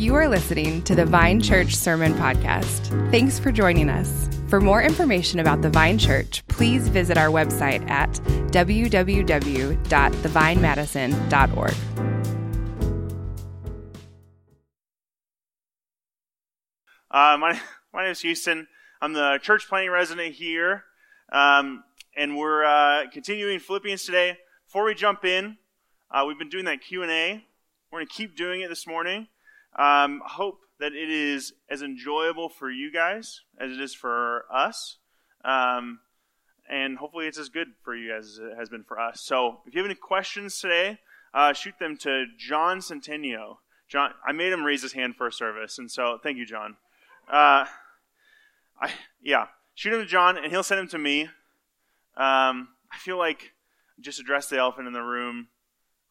You are listening to the Vine Church Sermon Podcast. Thanks for joining us. For more information about the Vine Church, please visit our website at www.thevinemadison.org. Uh, my, my name is Houston. I'm the church planning resident here, um, and we're uh, continuing Philippians today. Before we jump in, uh, we've been doing that Q&A. We're going to keep doing it this morning. Um, hope that it is as enjoyable for you guys as it is for us. Um, and hopefully it's as good for you guys as it has been for us. So if you have any questions today, uh, shoot them to John Centennial. John, I made him raise his hand for service, and so thank you, John. Uh, I yeah, shoot him to John, and he'll send him to me. Um, I feel like just address the elephant in the room.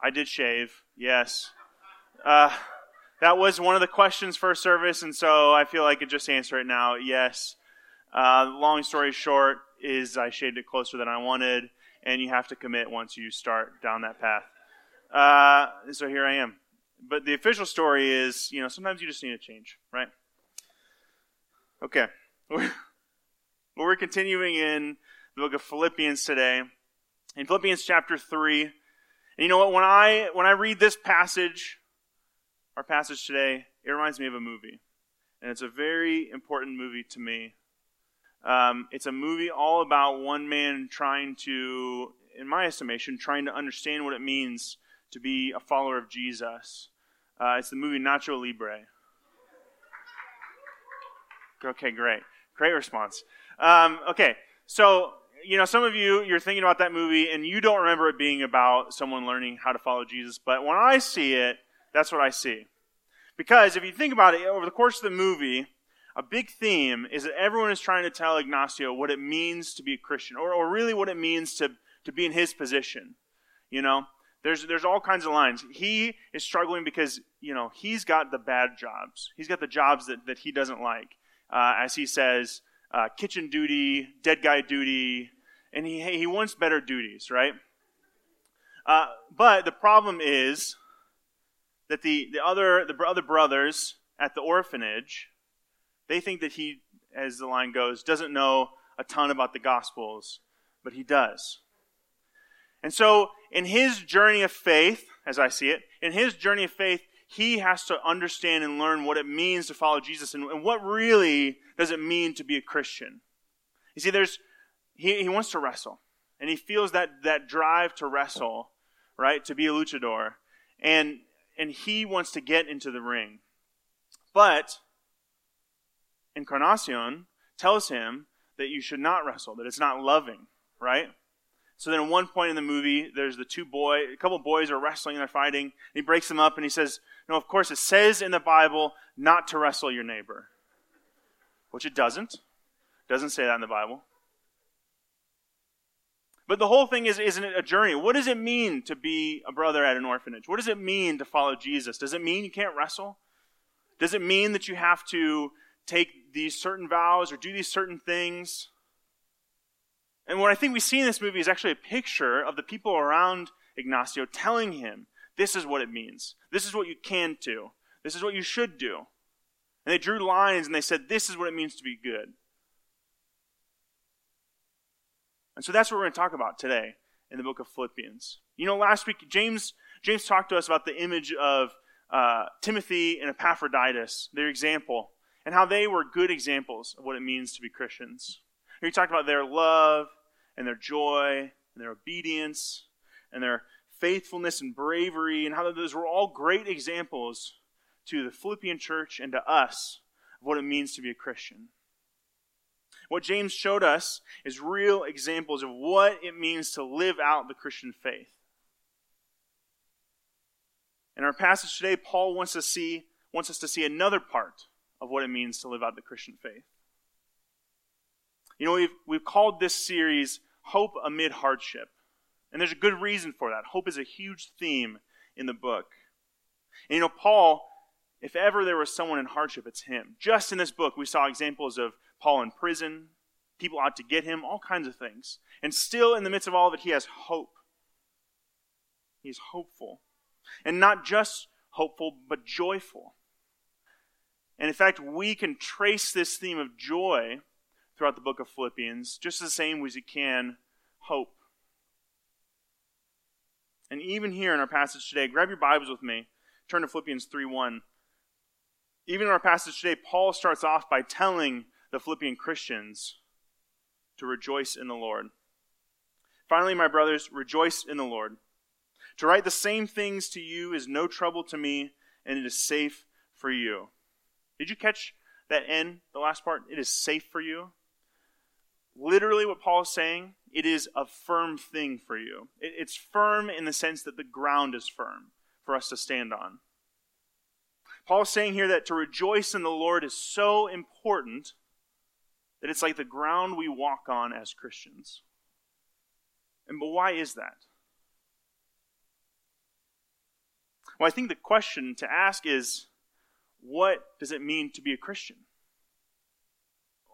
I did shave, yes. Uh, that was one of the questions for service, and so I feel like I could just answer it now. Yes. Uh, long story short is I shaved it closer than I wanted, and you have to commit once you start down that path. Uh, so here I am. But the official story is, you know, sometimes you just need a change, right? Okay. well, we're continuing in the book of Philippians today. In Philippians chapter 3. And you know what? When I when I read this passage, our passage today, it reminds me of a movie. And it's a very important movie to me. Um, it's a movie all about one man trying to, in my estimation, trying to understand what it means to be a follower of Jesus. Uh, it's the movie Nacho Libre. Okay, great. Great response. Um, okay, so, you know, some of you, you're thinking about that movie and you don't remember it being about someone learning how to follow Jesus, but when I see it, that's what I see. Because if you think about it, over the course of the movie, a big theme is that everyone is trying to tell Ignacio what it means to be a Christian, or, or really what it means to, to be in his position. You know, there's, there's all kinds of lines. He is struggling because, you know, he's got the bad jobs. He's got the jobs that, that he doesn't like. Uh, as he says, uh, kitchen duty, dead guy duty, and he, he wants better duties, right? Uh, but the problem is that the, the other the other brothers at the orphanage, they think that he, as the line goes, doesn't know a ton about the Gospels, but he does. And so, in his journey of faith, as I see it, in his journey of faith, he has to understand and learn what it means to follow Jesus and, and what really does it mean to be a Christian. You see, there's he, he wants to wrestle, and he feels that that drive to wrestle, right, to be a luchador, and and he wants to get into the ring. But Encarnacion tells him that you should not wrestle, that it's not loving, right? So then at one point in the movie, there's the two boy, a couple boys are wrestling and they're fighting. And he breaks them up and he says, no, of course it says in the Bible not to wrestle your neighbor. Which it doesn't. It doesn't say that in the Bible. But the whole thing is, isn't it a journey? What does it mean to be a brother at an orphanage? What does it mean to follow Jesus? Does it mean you can't wrestle? Does it mean that you have to take these certain vows or do these certain things? And what I think we see in this movie is actually a picture of the people around Ignacio telling him, this is what it means. This is what you can do. This is what you should do. And they drew lines and they said, this is what it means to be good. And so that's what we're going to talk about today in the book of Philippians. You know, last week, James, James talked to us about the image of uh, Timothy and Epaphroditus, their example, and how they were good examples of what it means to be Christians. He talked about their love and their joy and their obedience and their faithfulness and bravery, and how those were all great examples to the Philippian church and to us of what it means to be a Christian. What James showed us is real examples of what it means to live out the Christian faith. In our passage today, Paul wants to see wants us to see another part of what it means to live out the Christian faith. You know, we've we've called this series Hope Amid Hardship. And there's a good reason for that. Hope is a huge theme in the book. And you know, Paul, if ever there was someone in hardship, it's him. Just in this book, we saw examples of Paul in prison, people out to get him, all kinds of things. And still, in the midst of all of it, he has hope. He's hopeful. And not just hopeful, but joyful. And in fact, we can trace this theme of joy throughout the book of Philippians just the same as we can hope. And even here in our passage today, grab your Bibles with me. Turn to Philippians 3 1. Even in our passage today, Paul starts off by telling the Philippian Christians to rejoice in the Lord. Finally, my brothers, rejoice in the Lord. To write the same things to you is no trouble to me, and it is safe for you. Did you catch that end, the last part? It is safe for you. Literally, what Paul is saying, it is a firm thing for you. It's firm in the sense that the ground is firm for us to stand on. Paul is saying here that to rejoice in the Lord is so important that it's like the ground we walk on as Christians. And but why is that? Well, I think the question to ask is what does it mean to be a Christian?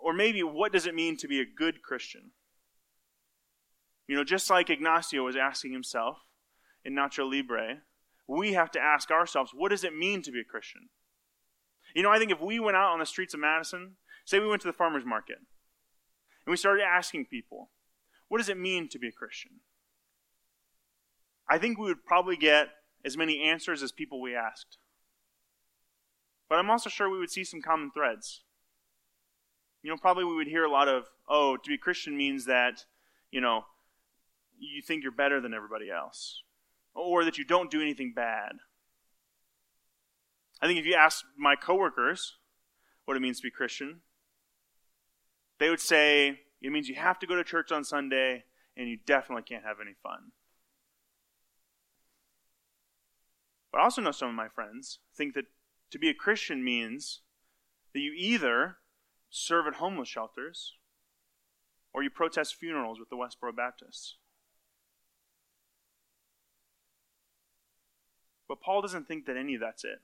Or maybe what does it mean to be a good Christian? You know, just like Ignacio was asking himself in Nacho Libre, we have to ask ourselves, what does it mean to be a Christian? You know, I think if we went out on the streets of Madison, say we went to the farmer's market, and we started asking people, what does it mean to be a Christian? I think we would probably get as many answers as people we asked. But I'm also sure we would see some common threads. You know, probably we would hear a lot of, oh, to be Christian means that, you know, you think you're better than everybody else, or that you don't do anything bad. I think if you ask my coworkers what it means to be Christian, they would say it means you have to go to church on Sunday and you definitely can't have any fun. But I also know some of my friends think that to be a Christian means that you either serve at homeless shelters or you protest funerals with the Westboro Baptists. But Paul doesn't think that any of that's it.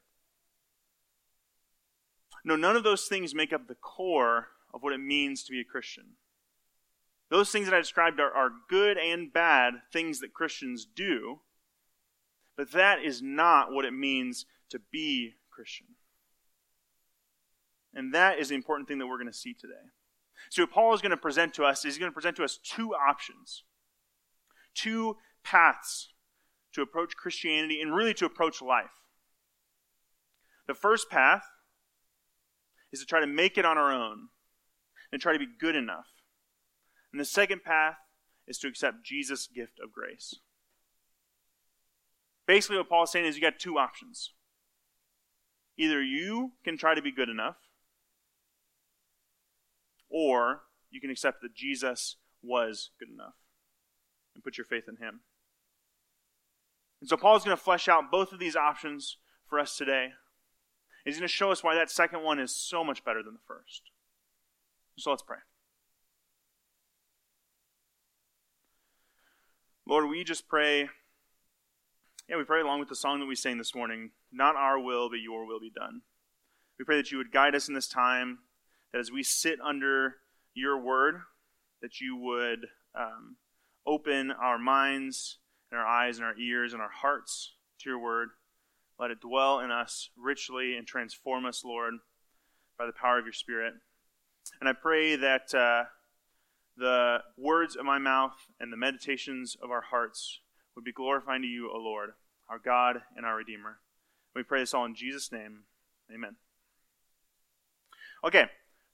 No, none of those things make up the core of what it means to be a Christian. Those things that I described are, are good and bad things that Christians do, but that is not what it means to be Christian. And that is the important thing that we're going to see today. So, what Paul is going to present to us is he's going to present to us two options, two paths to approach Christianity and really to approach life. The first path is to try to make it on our own and try to be good enough. And the second path is to accept Jesus' gift of grace. Basically, what Paul is saying is you got two options. Either you can try to be good enough, or you can accept that Jesus was good enough and put your faith in him. And so Paul's going to flesh out both of these options for us today. He's going to show us why that second one is so much better than the first. So let's pray. Lord, we just pray. Yeah, we pray along with the song that we sang this morning Not our will, but your will be done. We pray that you would guide us in this time, that as we sit under your word, that you would um, open our minds and our eyes and our ears and our hearts to your word. Let it dwell in us richly and transform us, Lord, by the power of your Spirit. And I pray that uh, the words of my mouth and the meditations of our hearts would be glorifying to you, O Lord, our God and our Redeemer. We pray this all in Jesus' name. Amen. Okay,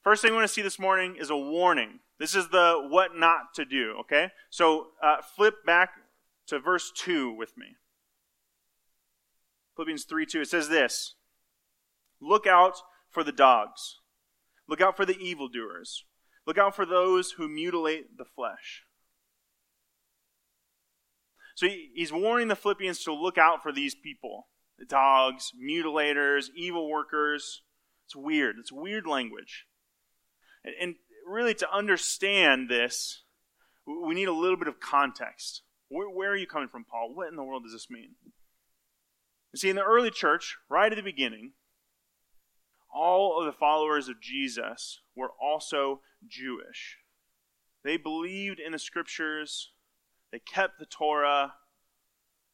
first thing we want to see this morning is a warning. This is the what not to do, okay? So uh, flip back to verse 2 with me. Philippians 3 2. It says this Look out for the dogs Look out for the evildoers. Look out for those who mutilate the flesh. So he's warning the Philippians to look out for these people the dogs, mutilators, evil workers. It's weird. It's weird language. And really, to understand this, we need a little bit of context. Where, are you coming from, Paul? What in the world does this mean? You see, in the early church, right at the beginning, all of the followers of Jesus were also Jewish. They believed in the scriptures, they kept the Torah.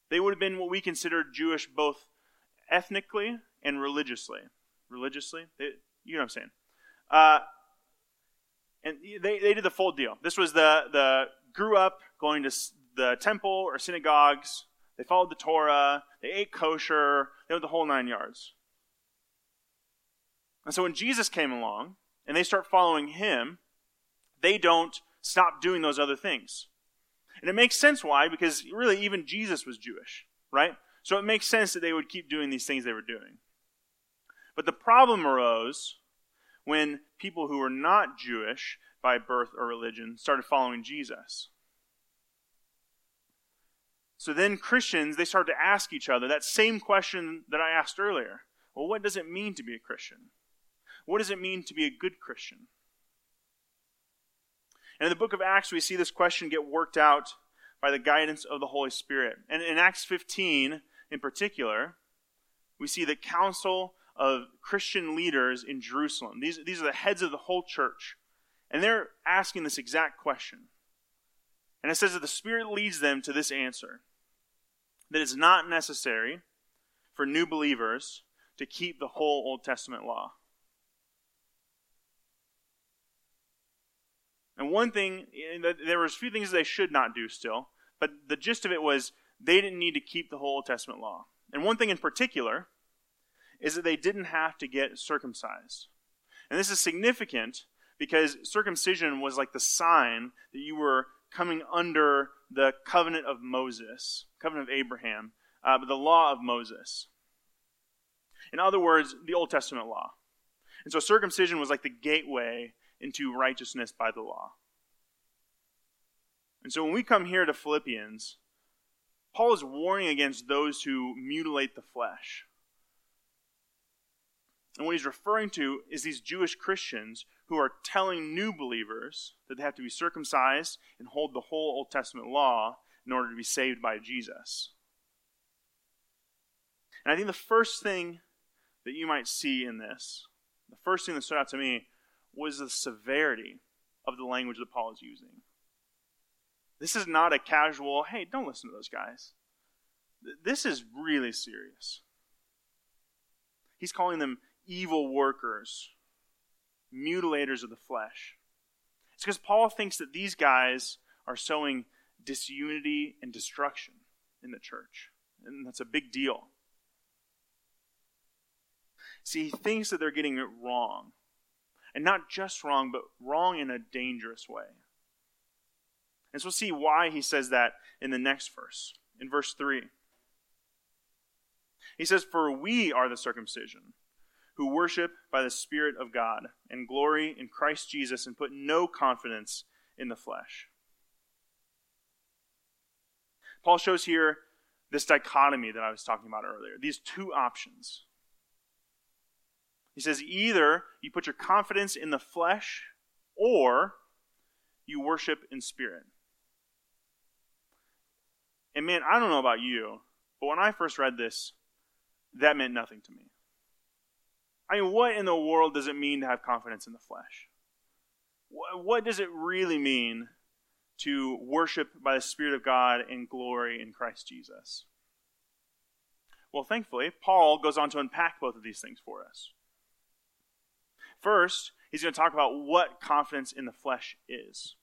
They would have been what we consider Jewish both ethnically and religiously. religiously. They, you know what I'm saying. Uh, and they, they did the full deal. This was the, the grew up going to the temple or synagogues. They followed the Torah. They ate kosher. They went the whole nine yards. And so when Jesus came along and they start following him, they don't stop doing those other things. And it makes sense why, because really even Jesus was Jewish, right? So it makes sense that they would keep doing these things they were doing. But the problem arose when people who were not Jewish by birth or religion started following Jesus. So then Christians, they started to ask each other that same question that I asked earlier. Well, what does it mean to be a Christian? What does it mean to be a good Christian? And in the book of Acts, we see this question get worked out by the guidance of the Holy Spirit. And in Acts 15, in particular, we see the council of Christian leaders in Jerusalem. These, these are the heads of the whole church. And they're asking this exact question. And it says that the Spirit leads them to this answer that it's not necessary for new believers to keep the whole Old Testament law. And one thing, there was a few things they should not do still, but the gist of it was they didn't need to keep the whole Old Testament law. And one thing in particular is that they didn't have to get circumcised. And this is significant because circumcision was like the sign that you were coming under the covenant of Moses, covenant of Abraham, uh, but the law of Moses. In other words, the Old Testament law. And so circumcision was like the gateway into righteousness by the law. And so when we come here to Philippians, Paul is warning against those who mutilate the flesh. And what he's referring to is these Jewish Christians who are telling new believers that they have to be circumcised and hold the whole Old Testament law in order to be saved by Jesus. And I think the first thing that you might see in this, the first thing that stood out to me, was the severity of the language that Paul is using. This is not a casual, hey, don't listen to those guys. This is really serious. He's calling them evil workers, mutilators of the flesh. It's because Paul thinks that these guys are sowing disunity and destruction in the church. And that's a big deal. See, he thinks that they're getting it wrong. And not just wrong, but wrong in a dangerous way. And so we'll see why he says that in the next verse, in verse 3. He says, For we are the circumcision who worship by the Spirit of God and glory in Christ Jesus and put no confidence in the flesh. Paul shows here this dichotomy that I was talking about earlier, these two options. He says either you put your confidence in the flesh or you worship in spirit. And man, I don't know about you, but when I first read this, that meant nothing to me. I mean, what in the world does it mean to have confidence in the flesh? What does it really mean to worship by the Spirit of God in glory in Christ Jesus? Well, thankfully, Paul goes on to unpack both of these things for us. First, he's going to talk about what confidence in the flesh is.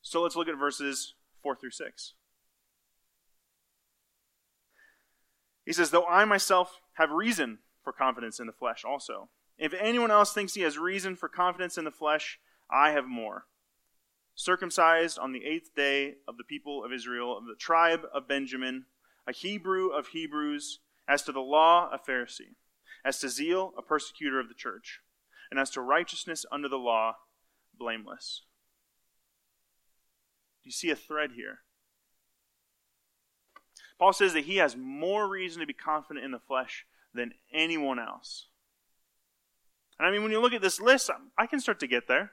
So let's look at verses 4 through 6. He says, Though I myself have reason for confidence in the flesh also. If anyone else thinks he has reason for confidence in the flesh, I have more. Circumcised on the eighth day of the people of Israel, of the tribe of Benjamin, a Hebrew of Hebrews, as to the law, a Pharisee, as to zeal, a persecutor of the church, and as to righteousness under the law, blameless. Do you see a thread here? Paul says that he has more reason to be confident in the flesh than anyone else. And I mean, when you look at this list, I can start to get there.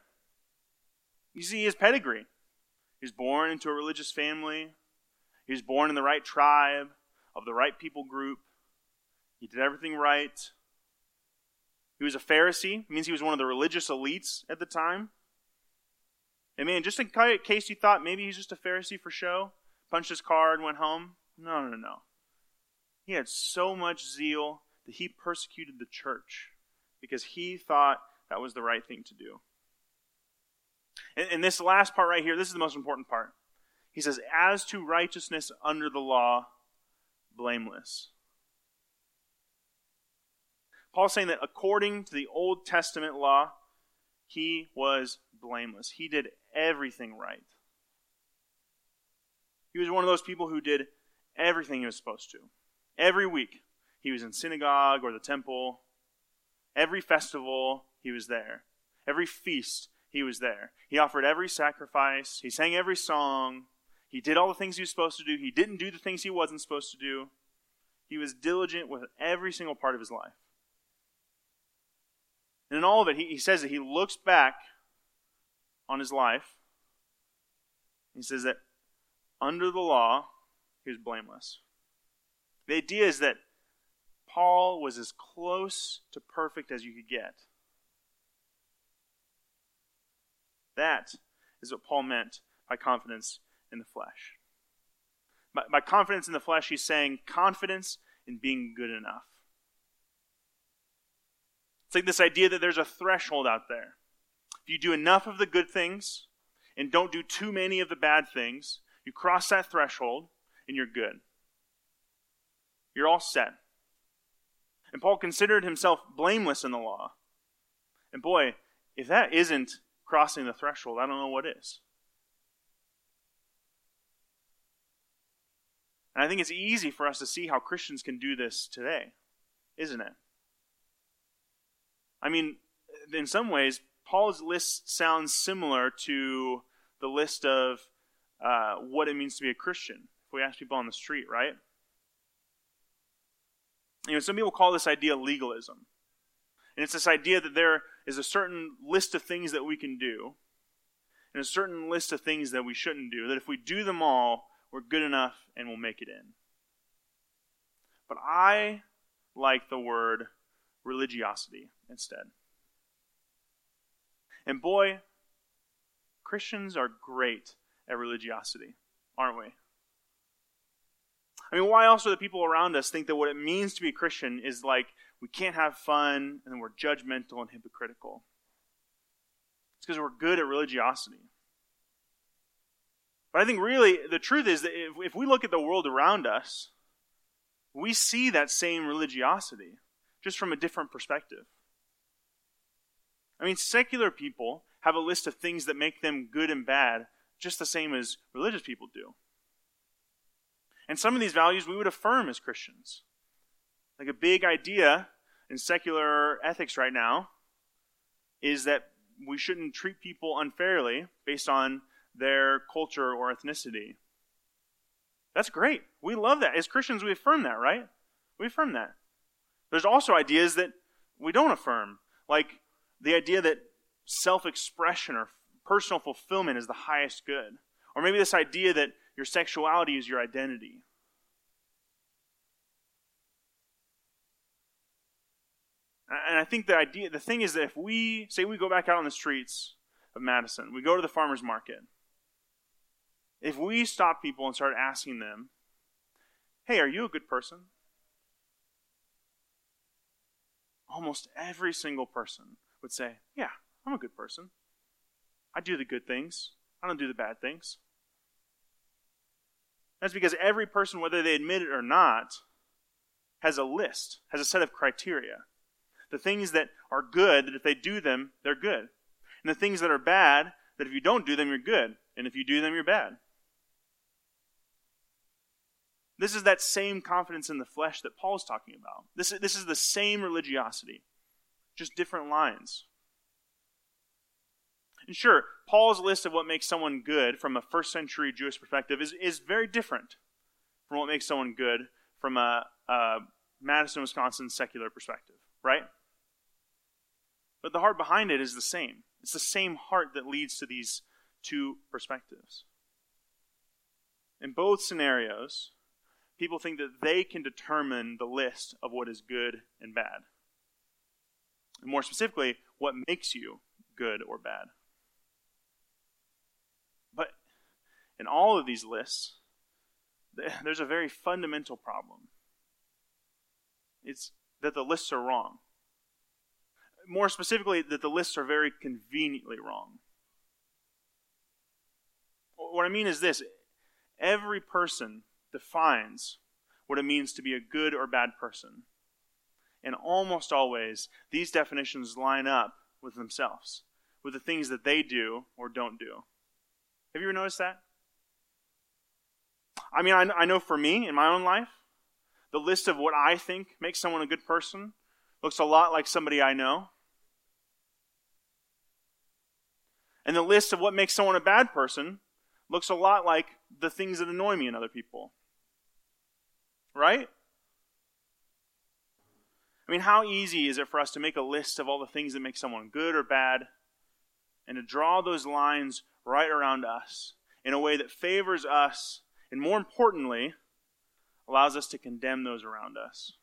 You see his pedigree. He was born into a religious family. He was born in the right tribe, of the right people group. He did everything right. He was a Pharisee. It means he was one of the religious elites at the time. And man, just in case you thought maybe he's just a Pharisee for show, punched his card, and went home. No, no, no. He had so much zeal that he persecuted the church because he thought that was the right thing to do. And, and this last part right here, this is the most important part. He says, As to righteousness under the law, blameless. Paul's saying that according to the Old Testament law, he was blameless. He did everything right. He was one of those people who did everything he was supposed to. Every week, he was in synagogue or the temple. Every festival, he was there. Every feast, he was there. He offered every sacrifice. He sang every song. He did all the things he was supposed to do. He didn't do the things he wasn't supposed to do. He was diligent with every single part of his life. And in all of it, he, he says that he looks back on his life. He says that under the law, he was blameless. The idea is that Paul was as close to perfect as you could get. That is what Paul meant by confidence in the flesh. By, by confidence in the flesh, he's saying confidence in being good enough. It's like this idea that there's a threshold out there. If you do enough of the good things and don't do too many of the bad things, you cross that threshold and you're good. You're all set. And Paul considered himself blameless in the law. And boy, if that isn't crossing the threshold, I don't know what is. And I think it's easy for us to see how Christians can do this today, isn't it? I mean, in some ways, Paul's list sounds similar to the list of uh, what it means to be a Christian. If we ask people on the street, right? You know, some people call this idea legalism. And it's this idea that there is a certain list of things that we can do, and a certain list of things that we shouldn't do, that if we do them all, we're good enough and we'll make it in. But I like the word religiosity instead. And boy, Christians are great at religiosity, aren't we? I mean, why else do the people around us think that what it means to be a Christian is like we can't have fun and we're judgmental and hypocritical? It's because we're good at religiosity. But I think really the truth is that if, if we look at the world around us, we see that same religiosity just from a different perspective. I mean, secular people have a list of things that make them good and bad just the same as religious people do. And some of these values we would affirm as Christians. Like a big idea in secular ethics right now is that we shouldn't treat people unfairly based on their culture or ethnicity. That's great. We love that. As Christians, we affirm that, right? We affirm that. There's also ideas that we don't affirm, like the idea that self expression or personal fulfillment is the highest good. Or maybe this idea that your sexuality is your identity. And I think the idea, the thing is that if we, say we go back out on the streets of Madison, we go to the farmer's market, if we stop people and start asking them, hey, are you a good person? Almost every single person would say, yeah, I'm a good person. I do the good things, I don't do the bad things. That's because every person, whether they admit it or not, has a list, has a set of criteria. The things that are good, that if they do them, they're good. And the things that are bad, that if you don't do them, you're good. And if you do them, you're bad. This is that same confidence in the flesh that Paul's talking about. This is, this is the same religiosity, just different lines. And sure, Paul's list of what makes someone good from a first century Jewish perspective is, is very different from what makes someone good from a, a Madison, Wisconsin secular perspective, right? But the heart behind it is the same. It's the same heart that leads to these two perspectives. In both scenarios, people think that they can determine the list of what is good and bad. More specifically, what makes you good or bad. But in all of these lists, there's a very fundamental problem. It's that the lists are wrong. more specifically, that the lists are very conveniently wrong. What I mean is this every person defines what it means to be a good or bad person. And almost always, these definitions line up with themselves, with the things that they do or don't do. Have you ever noticed that? I mean, I, I know for me, in my own life, the list of what I think makes someone a good person looks a lot like somebody I know. And the list of what makes someone a bad person looks a lot like the things that annoy me in other people. Right? I mean, how easy is it for us to make a list of all the things that make someone good or bad and to draw those lines right around us in a way that favors us and, more importantly, allows us to condemn those around us?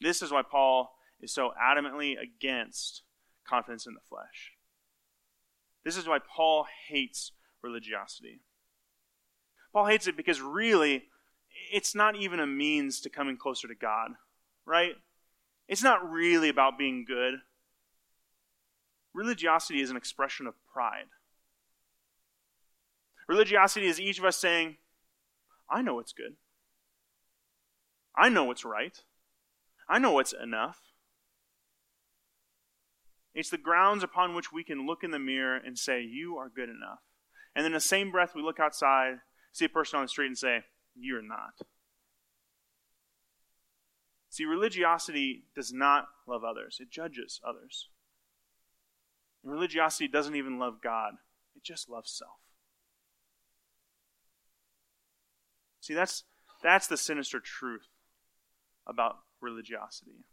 This is why Paul is so adamantly against confidence in the flesh. This is why Paul hates religiosity. Paul hates it because really, it's not even a means to coming closer to God, right? It's not really about being good. Religiosity is an expression of pride. Religiosity is each of us saying, I know what's good. I know what's right. I know what's enough. It's the grounds upon which we can look in the mirror and say, You are good enough. And in the same breath, we look outside, see a person on the street, and say, You're not. See, religiosity does not love others, it judges others. And religiosity doesn't even love God, it just loves self. See, that's, that's the sinister truth about religiosity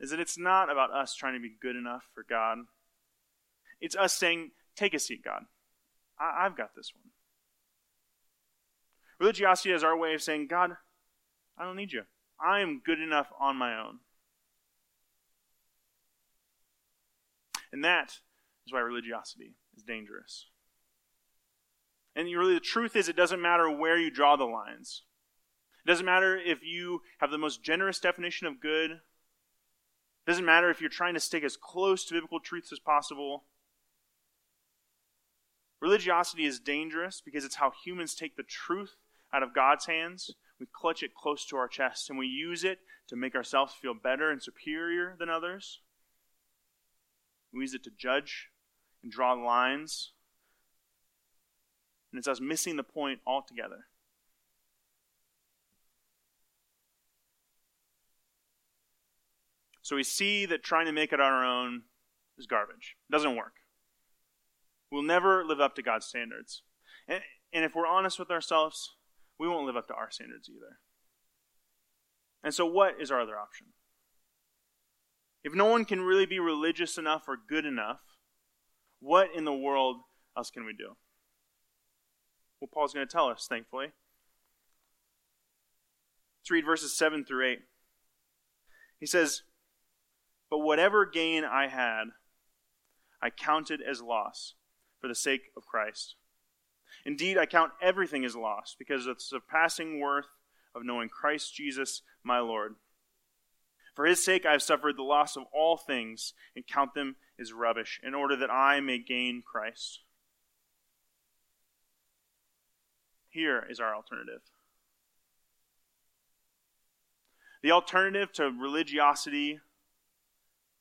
is that it's not about us trying to be good enough for God. It's us saying, Take a seat, God. I- have got this one. Religiosity is our way of saying, God, I don't need you. I am good enough on my own. And that is why religiosity is dangerous. And really, the truth is, it doesn't matter where you draw the lines. It doesn't matter if you have the most generous definition of good It doesn't matter if you're trying to stick as close to biblical truths as possible. Religiosity is dangerous because it's how humans take the truth out of God's hands. We clutch it close to our chest and we use it to make ourselves feel better and superior than others. We use it to judge and draw lines. And it's us missing the point altogether. So we see that trying to make it on our own is garbage. It doesn't work. We'll never live up to God's standards. And, and if we're honest with ourselves, we won't live up to our standards either. And so, what is our other option? If no one can really be religious enough or good enough, what in the world else can we do? Well, Paul's going to tell us, thankfully. Let's read verses 7 through 8. He says, but whatever gain I had, I counted as loss for the sake of Christ. Indeed, I count everything as loss because of the surpassing worth of knowing Christ Jesus, my Lord. For his sake I have suffered the loss of all things and count them as rubbish, in order that I may gain Christ. Here is our alternative. The alternative to religiosity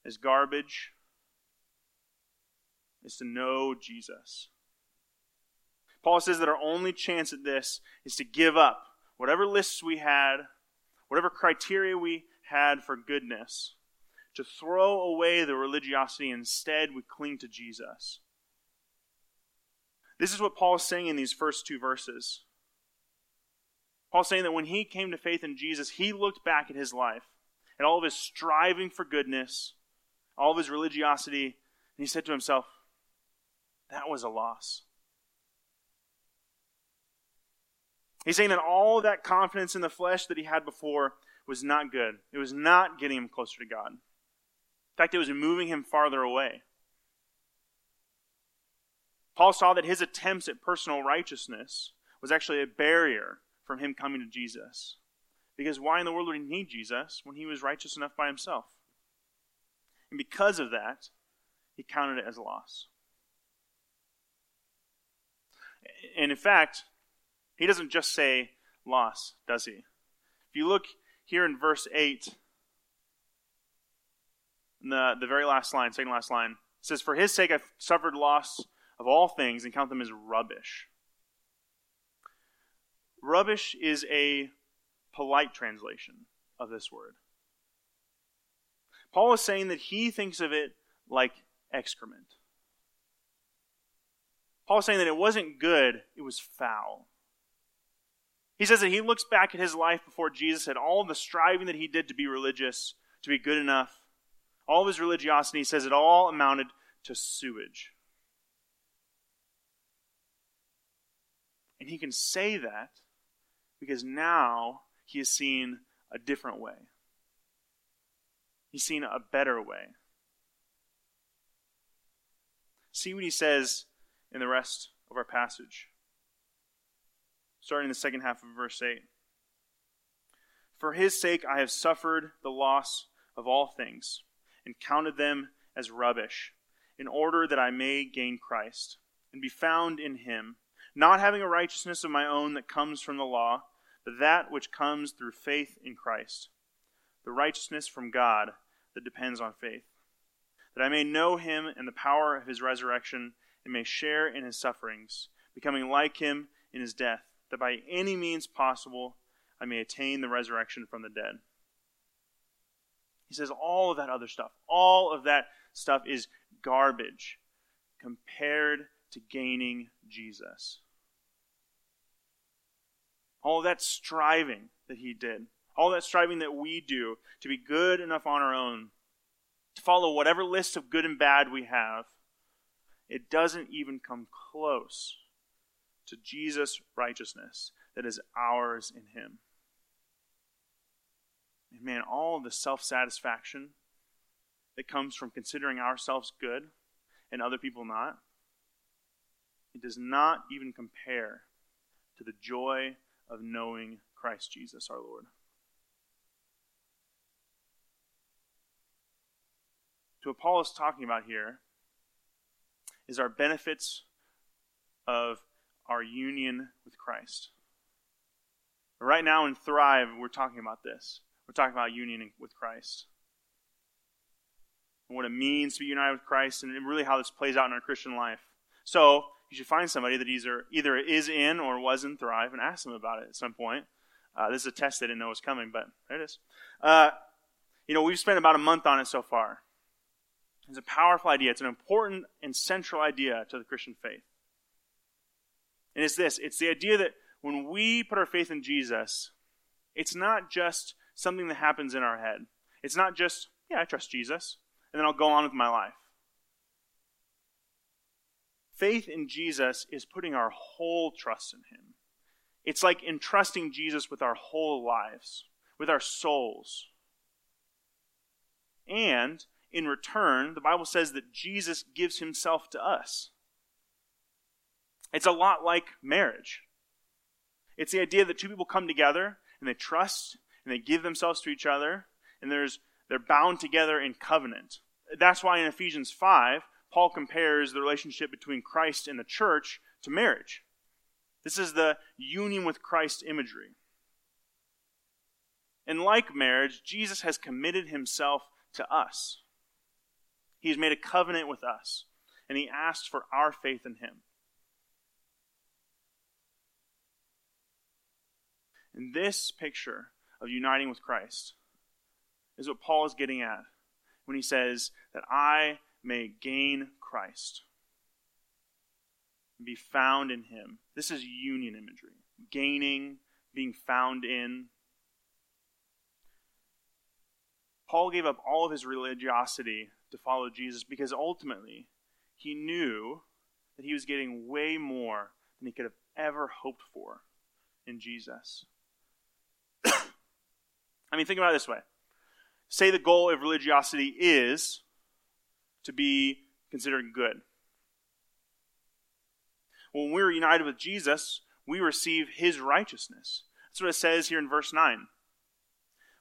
is garbage is to know Jesus. Paul says that our only chance at this is to give up whatever lists we had, whatever criteria we had for goodness, to throw away the religiosity. Instead, we cling to Jesus. This is what Paul is saying in these first two verses. Paul's saying that when he came to faith in Jesus, he looked back at his life, at all of his striving for goodness, all of his religiosity, and he said to himself, That was a loss. He's saying that all that confidence in the flesh that he had before was not good. It was not getting him closer to God. In fact, it was moving him farther away. Paul saw that his attempts at personal righteousness was actually a barrier from him coming to Jesus. Because why in the world would he need Jesus when he was righteous enough by himself? And because of that, he counted it as a loss. And in fact, he doesn't just say loss, does he? If you look here in verse 8, in the, the very last line, second last line, it says, For his sake I've suffered loss of all things and count them as rubbish. Rubbish is a polite translation of this word. Paul is saying that he thinks of it like excrement. Paul is saying that it wasn't good, it was foul. He says that he looks back at his life before Jesus, and all the striving that he did to be religious, to be good enough, all of his religiosity, he says it all amounted to sewage. And he can say that because now he has seen a different way. He's seen a better way. See what he says in the rest of our passage. Starting in the second half of verse 8. For his sake I have suffered the loss of all things, and counted them as rubbish, in order that I may gain Christ, and be found in him, not having a righteousness of my own that comes from the law, but that which comes through faith in Christ, the righteousness from God that depends on faith, that I may know him and the power of his resurrection, and may share in his sufferings, becoming like him in his death, that by any means possible I may attain the resurrection from the dead. He says all of that other stuff, all of that stuff is garbage compared to gaining Jesus. All that striving that he did, all that striving that we do to be good enough on our own, to follow whatever list of good and bad we have, it doesn't even come close to Jesus' righteousness that is ours in him. And man, all the self satisfaction that comes from considering ourselves good and other people not, it does not even compare to the joy of knowing Christ Jesus our Lord. To what Paul is talking about here is our benefits of our union with Christ. Right now in Thrive, we're talking about this. We're talking about union with Christ. And what it means to be united with Christ and really how this plays out in our Christian life. So, you should find somebody that either, either is in or was in Thrive and ask them about it at some point. Uh, this is a test they didn't know was coming, but there it is. Uh, you know, we've spent about a month on it so far. It's a powerful idea. It's an important and central idea to the Christian faith. And it's this it's the idea that when we put our faith in Jesus, it's not just something that happens in our head. It's not just, yeah, I trust Jesus, and then I'll go on with my life. Faith in Jesus is putting our whole trust in Him. It's like entrusting Jesus with our whole lives, with our souls. And in return, the Bible says that Jesus gives Himself to us. It's a lot like marriage. It's the idea that two people come together and they trust and they give themselves to each other and there's they're bound together in covenant. That's why in Ephesians 5, Paul compares the relationship between Christ and the church to marriage. This is the union with Christ imagery. And like marriage, Jesus has committed himself to us. He has made a covenant with us, and he asked for our faith in him. And this picture of uniting with Christ is what Paul is getting at when he says that I may gain Christ and be found in him. This is union imagery. Gaining, being found in. Paul gave up all of his religiosity to follow Jesus because ultimately he knew that he was getting way more than he could have ever hoped for in Jesus. I mean, think about it this way. Say the goal of religiosity is to be considered good. When we're united with Jesus, we receive his righteousness. That's what it says here in verse 9.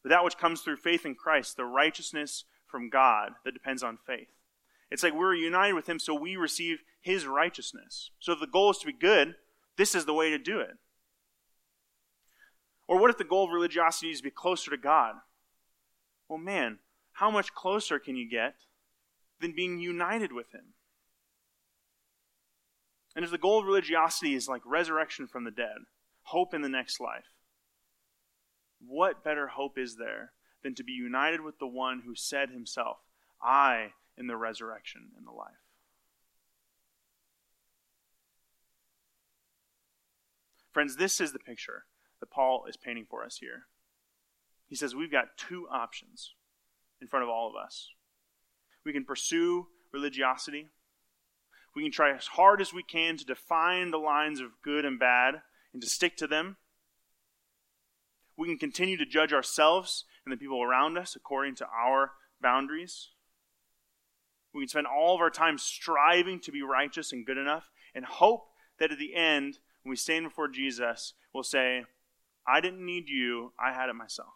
but that which comes through faith in Christ, the righteousness from God that depends on faith. It's like we're united with Him, so we receive His righteousness. So if the goal is to be good, this is the way to do it. Or what if the goal of religiosity is to be closer to God? Well, man, how much closer can you get than being united with Him? And if the goal of religiosity is like resurrection from the dead, hope in the next life, what better hope is there than to be united with the one who said himself, I am the resurrection and the life? Friends, this is the picture that Paul is painting for us here. He says we've got two options in front of all of us. We can pursue religiosity. We can try as hard as we can to define the lines of good and bad and to stick to them. We can continue to judge ourselves and the people around us according to our boundaries. We can spend all of our time striving to be righteous and good enough and hope that at the end, when we stand before Jesus, we'll say, I didn't need you, I had it myself.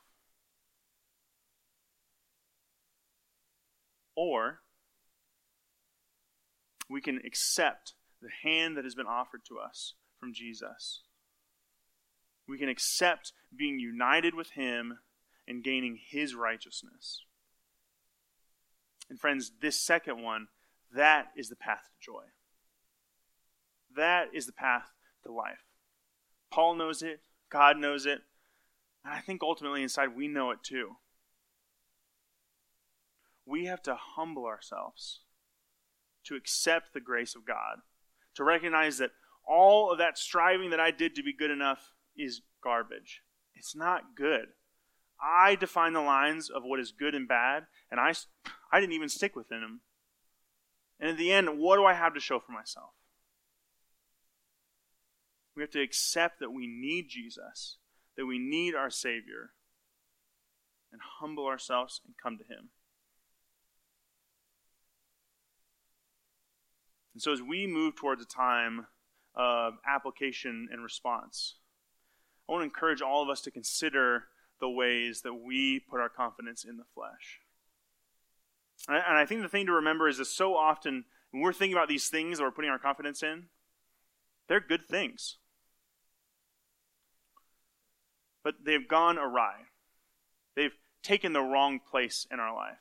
Or we can accept the hand that has been offered to us from Jesus we can accept being united with Him and gaining His righteousness. And, friends, this second one, that is the path to joy. That is the path to life. Paul knows it, God knows it, and I think ultimately inside we know it too. We have to humble ourselves to accept the grace of God, to recognize that all of that striving that I did to be good enough is garbage. It's not good. I define the lines of what is good and bad, and I, I didn't even stick within them. And in the end, what do I have to show for myself? We have to accept that we need Jesus, that we need our Savior, and humble ourselves and come to Him. And so, as we move towards a time of application and response, I want to encourage all of us to consider the ways that we put our confidence in the flesh. And I think the thing to remember is that so often when we're thinking about these things that we're putting our confidence in, they're good things. But they've gone awry. They've taken the wrong place in our life.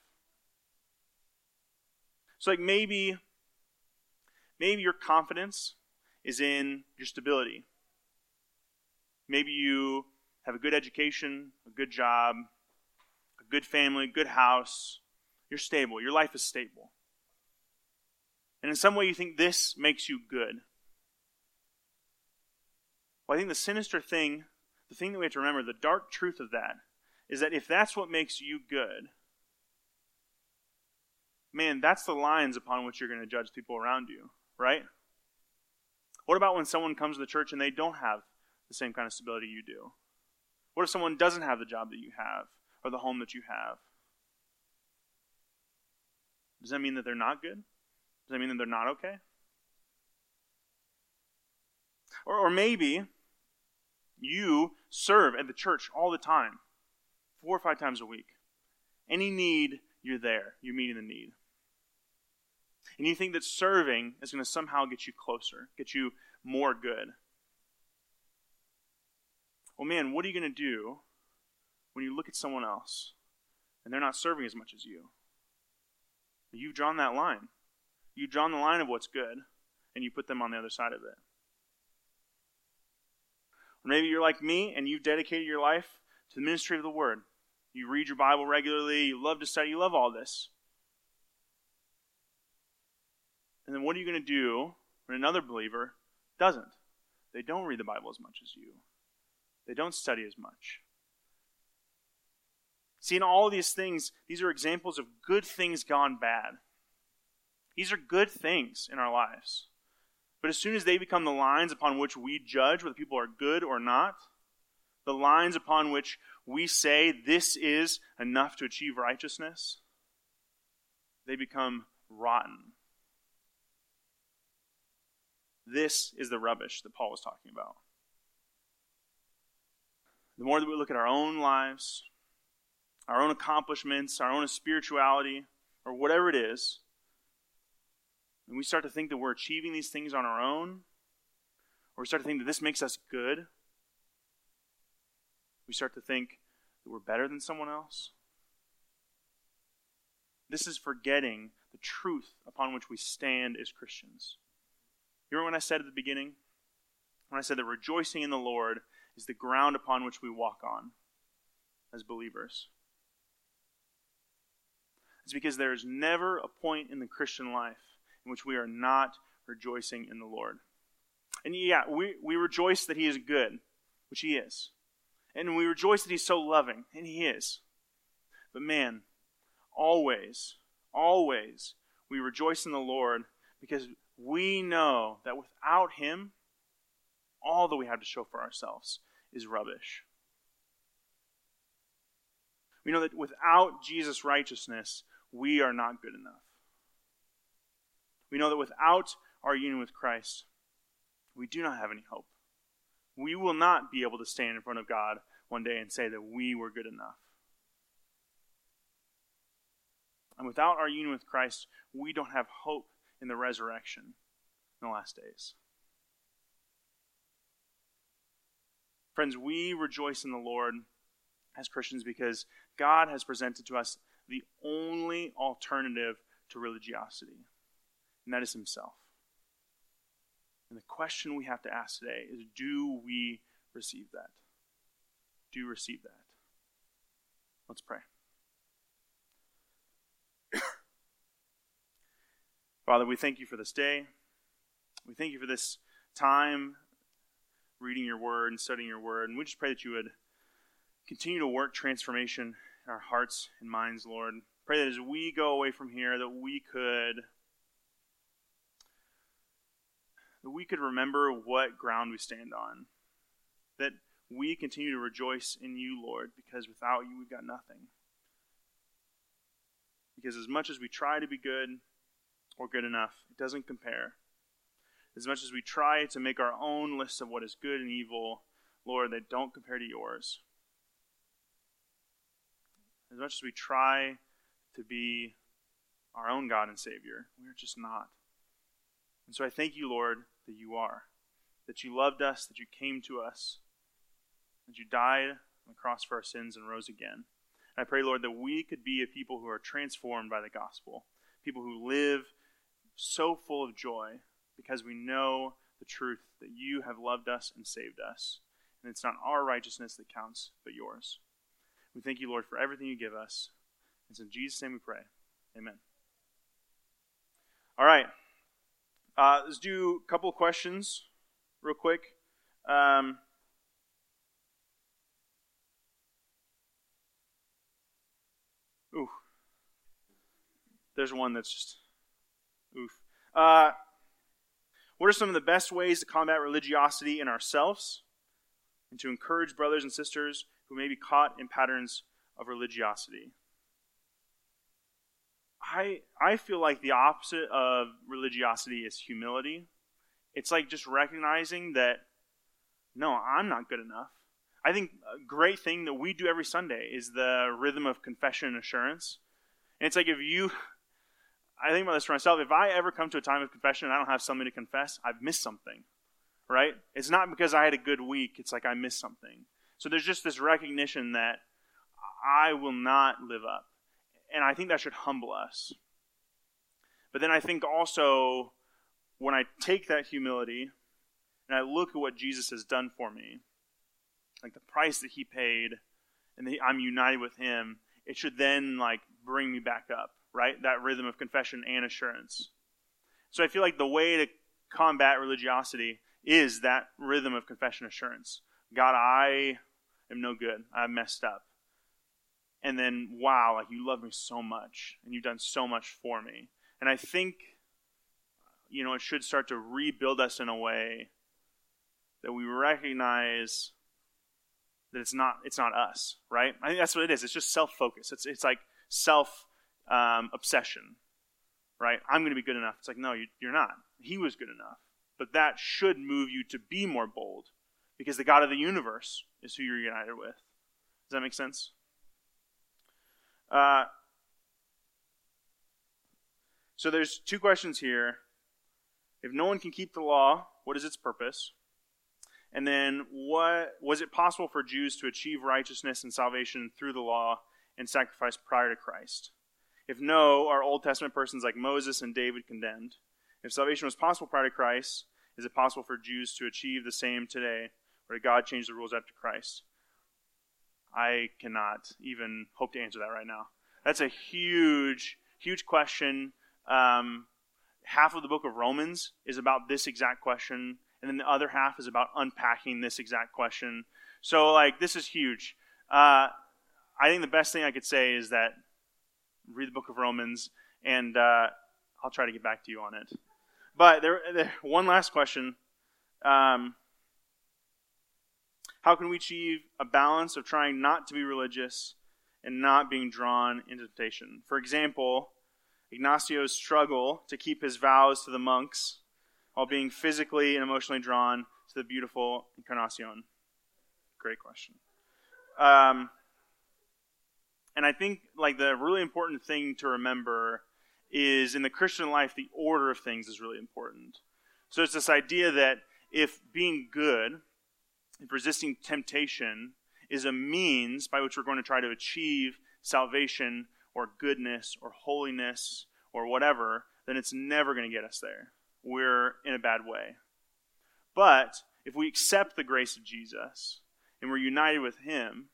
So like maybe maybe your confidence is in your stability Maybe you have a good education, a good job, a good family, good house. You're stable. Your life is stable. And in some way, you think this makes you good. Well, I think the sinister thing, the thing that we have to remember, the dark truth of that, is that if that's what makes you good, man, that's the lines upon which you're going to judge people around you, right? What about when someone comes to the church and they don't have the same kind of stability you do? What if someone doesn't have the job that you have or the home that you have? Does that mean that they're not good? Does that mean that they're not okay? Or, or maybe you serve at the church all the time, four or five times a week. Any need, you're there. You're meeting the need. And you think that serving is going to somehow get you closer, get you more good well, man, what are you going to do when you look at someone else and they're not serving as much as you? You've drawn that line. You've drawn the line of what's good, and you put them on the other side of it. Or maybe you're like me and you've dedicated your life to the ministry of the Word. You read your Bible regularly, you love to study, you love all this. And then what are you going to do when another believer doesn't? They don't read the Bible as much as you. They don't study as much. See, in all these things, these are examples of good things gone bad. These are good things in our lives. But as soon as they become the lines upon which we judge whether people are good or not, the lines upon which we say this is enough to achieve righteousness, they become rotten. This is the rubbish that Paul was talking about the more that we look at our own lives, our own accomplishments, our own spirituality, or whatever it is, and we start to think that we're achieving these things on our own, or we start to think that this makes us good, we start to think that we're better than someone else. This is forgetting the truth upon which we stand as Christians. You remember when I said at the beginning? When I said that rejoicing in the Lord is the ground upon which we walk on as believers. It's because there is never a point in the Christian life which we are not rejoicing in the Lord. And yeah, we, we rejoice that He is good, which He is. And we rejoice that He's so loving, and He is. But man, always, always, we rejoice in the Lord because we know that without Him, all that we have to show for ourselves is rubbish. We know that without Jesus' righteousness, we are not good enough. We know that without our union with Christ, we do not have any hope. We will not be able to stand in front of God one day and say that we were good enough. And without our union with Christ, we don't have hope in the resurrection in the last days. Friends, we rejoice in the Lord as Christians because God has presented to us the only alternative to religiosity, and that is Himself. And the question we have to ask today is do we receive that? Do you receive that? Let's pray. Father, we thank you for this day. We thank you for this time reading your word and studying your word. And we just pray that you would continue to work transformation in our hearts and minds, Lord. Pray that as we go away from here, that we could that we could remember what ground we stand on. That we continue to rejoice in you, Lord, because without you we've got nothing. Because as much as we try to be good or good enough, it doesn't compare. As much as we try to make our own list of what is good and evil, Lord, they don't compare to yours. As much as we try to be our own God and Savior, we're just not. And so I thank you, Lord, that you are, that you loved us, that you came to us, that you died on the cross for our sins and rose again. And I pray, Lord, that we could be a people who are transformed by the gospel, people who live so full of joy because we know the truth that you have loved us and saved us. And it's not our righteousness that counts, but yours. We thank you, Lord, for everything you give us. It's in Jesus' name we pray. Amen. All right. Uh, let's do a couple questions real quick. Um, ooh. There's one that's just oof. Uh, what are some of the best ways to combat religiosity in ourselves and to encourage brothers and sisters who may be caught in patterns of religiosity? I I feel like the opposite of religiosity is humility. It's like just recognizing that no, I'm not good enough. I think a great thing that we do every Sunday is the rhythm of confession and assurance. And it's like if you I think about this for myself, if I ever come to a time of confession and I don't have something to confess, I've missed something. Right? It's not because I had a good week, it's like I missed something. So there's just this recognition that I will not live up. And I think that should humble us. But then I think also when I take that humility and I look at what Jesus has done for me, like the price that he paid, and that I'm united with him, it should then like bring me back up, right? That rhythm of confession and assurance. So I feel like the way to combat religiosity is that rhythm of confession assurance. God, I am no good. I've messed up and then wow like you love me so much and you've done so much for me. And i think you know it should start to rebuild us in a way that we recognize that it's not it's not us right? I think that's what it is. It's just self-focus. It's it's like self um, obsession right? I'm going to be good enough. It's like no you, you're not. He was good enough. But that should move you to be more bold because the god of the universe is who you're united with. Does that make sense Uh, so there's two questions here. If no one can keep the law, what is its purpose? And then, what was it possible for Jews to achieve righteousness and salvation through the law and sacrifice prior to Christ? If no, are Old Testament persons like Moses and David condemned? If salvation was possible prior to Christ, is it possible for Jews to achieve the same today, or did God change the rules after Christ? I cannot even hope to answer that right now. That's a huge, huge question. Um, half of the book of Romans is about this exact question, and then the other half is about unpacking this exact question. So, like, this is huge. Uh, I think the best thing I could say is that read the book of Romans, and uh, I'll try to get back to you on it. But there, there one last question. Um, how can we achieve a balance of trying not to be religious and not being drawn into temptation? For example, Ignacio's struggle to keep his vows to the monks while being physically and emotionally drawn to the beautiful Encarnacion. Great question. Um, and I think like the really important thing to remember is in the Christian life, the order of things is really important. So it's this idea that if being good resisting temptation is a means by which we're going to try to achieve salvation or goodness or holiness or whatever, then it's never going to get us there. We're in a bad way. But if we accept the grace of Jesus and we're united with Him,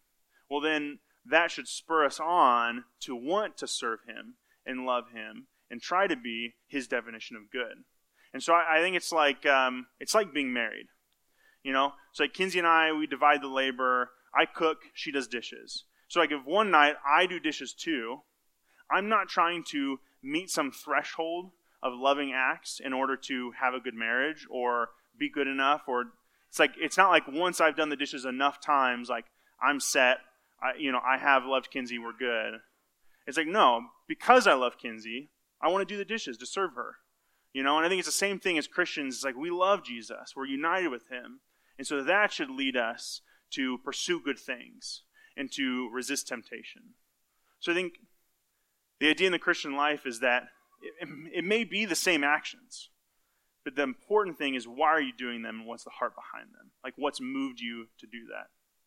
well, then that should spur us on to want to serve Him and love Him and try to be His definition of good. And so I, I think it's like um, it's like being married. You know, so like Kinsey and I, we divide the labor. I cook, she does dishes. So like if one night I do dishes too, I'm not trying to meet some threshold of loving acts in order to have a good marriage or be good enough or it's like it's not like once I've done the dishes enough times like I'm set I you know I have loved Kinsey we're good. It's like no, because I love Kinsey, I want to do the dishes to serve her. You know, and I think it's the same thing as Christians. It's like we love Jesus. We're united with him. And so that should lead us to pursue good things and to resist temptation. So I think the idea in the Christian life is that it, it, may be the same actions, but the important thing is why are you doing them and what's the heart behind them? Like what's moved you to do that?